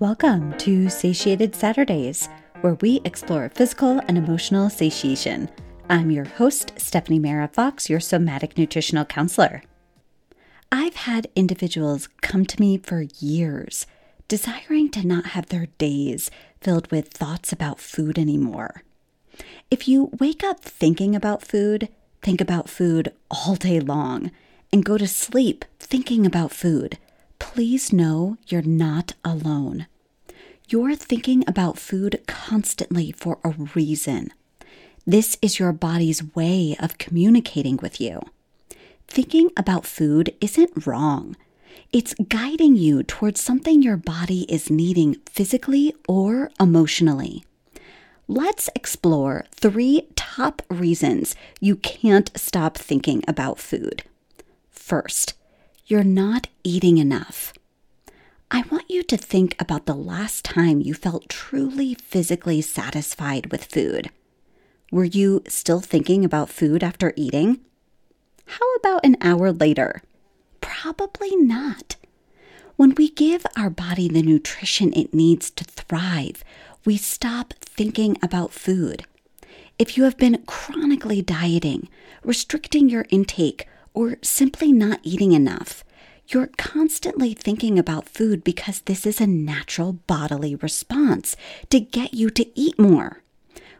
Welcome to Satiated Saturdays, where we explore physical and emotional satiation. I'm your host, Stephanie Mara Fox, your somatic nutritional counselor. I've had individuals come to me for years desiring to not have their days filled with thoughts about food anymore. If you wake up thinking about food, think about food all day long, and go to sleep thinking about food, please know you're not alone. You're thinking about food constantly for a reason. This is your body's way of communicating with you. Thinking about food isn't wrong. It's guiding you towards something your body is needing physically or emotionally. Let's explore three top reasons you can't stop thinking about food. First, you're not eating enough. I want you to think about the last time you felt truly physically satisfied with food. Were you still thinking about food after eating? How about an hour later? Probably not. When we give our body the nutrition it needs to thrive, we stop thinking about food. If you have been chronically dieting, restricting your intake, or simply not eating enough, you're constantly thinking about food because this is a natural bodily response to get you to eat more.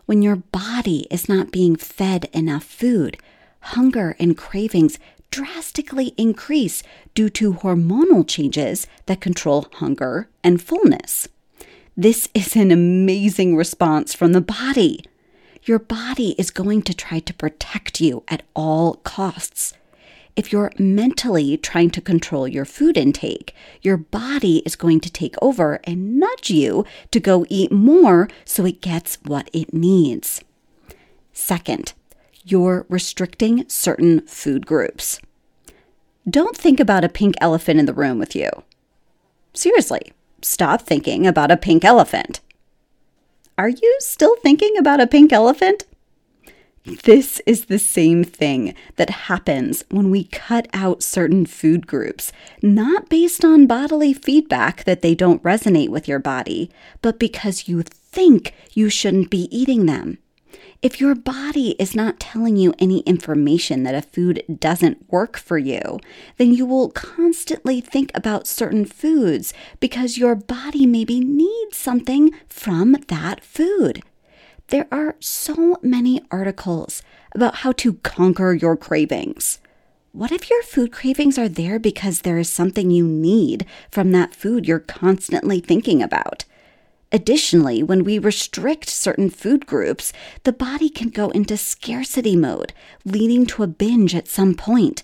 When your body is not being fed enough food, hunger and cravings drastically increase due to hormonal changes that control hunger and fullness. This is an amazing response from the body. Your body is going to try to protect you at all costs if you're mentally trying to control your food intake, your body is going to take over and nudge you to go eat more so it gets what it needs. Second, you're restricting certain food groups. Don't think about a pink elephant in the room with you. Seriously, stop thinking about a pink elephant. Are you still thinking about a pink elephant? This is the same thing that happens when we cut out certain food groups, not based on bodily feedback that they don't resonate with your body, but because you think you shouldn't be eating them. If your body is not telling you any information that a food doesn't work for you, then you will constantly think about certain foods because your body maybe needs something from that food. There are so many articles about how to conquer your cravings. What if your food cravings are there because there is something you need from that food you're constantly thinking about? Additionally, when we restrict certain food groups, the body can go into scarcity mode, leading to a binge at some point.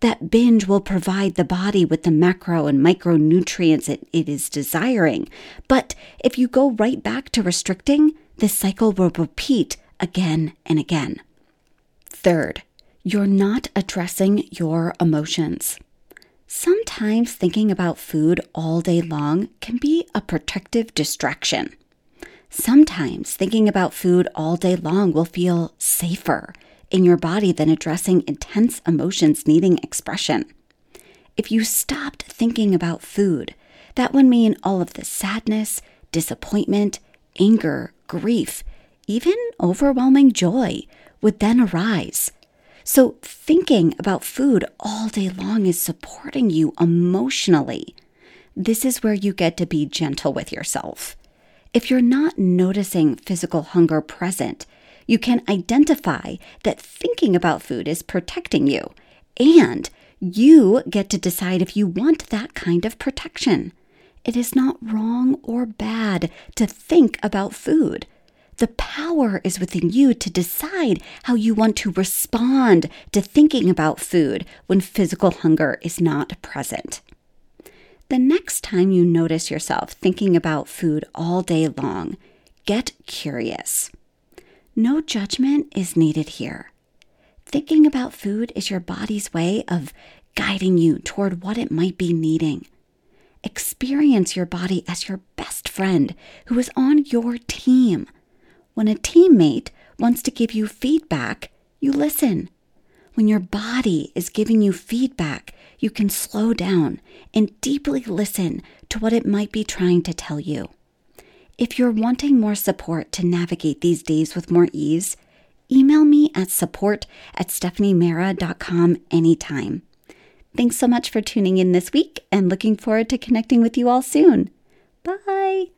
That binge will provide the body with the macro and micronutrients it, it is desiring. But if you go right back to restricting, this cycle will repeat again and again. Third, you're not addressing your emotions. Sometimes thinking about food all day long can be a protective distraction. Sometimes thinking about food all day long will feel safer in your body than addressing intense emotions needing expression. If you stopped thinking about food, that would mean all of the sadness, disappointment, anger, grief, even overwhelming joy would then arise. So, thinking about food all day long is supporting you emotionally. This is where you get to be gentle with yourself. If you're not noticing physical hunger present, you can identify that thinking about food is protecting you, and you get to decide if you want that kind of protection. It is not wrong or bad to think about food. The power is within you to decide how you want to respond to thinking about food when physical hunger is not present. The next time you notice yourself thinking about food all day long, get curious. No judgment is needed here. Thinking about food is your body's way of guiding you toward what it might be needing. Experience your body as your best friend who is on your team. When a teammate wants to give you feedback, you listen. When your body is giving you feedback, you can slow down and deeply listen to what it might be trying to tell you. If you're wanting more support to navigate these days with more ease, email me at support at stephaniemara.com anytime. Thanks so much for tuning in this week and looking forward to connecting with you all soon. Bye.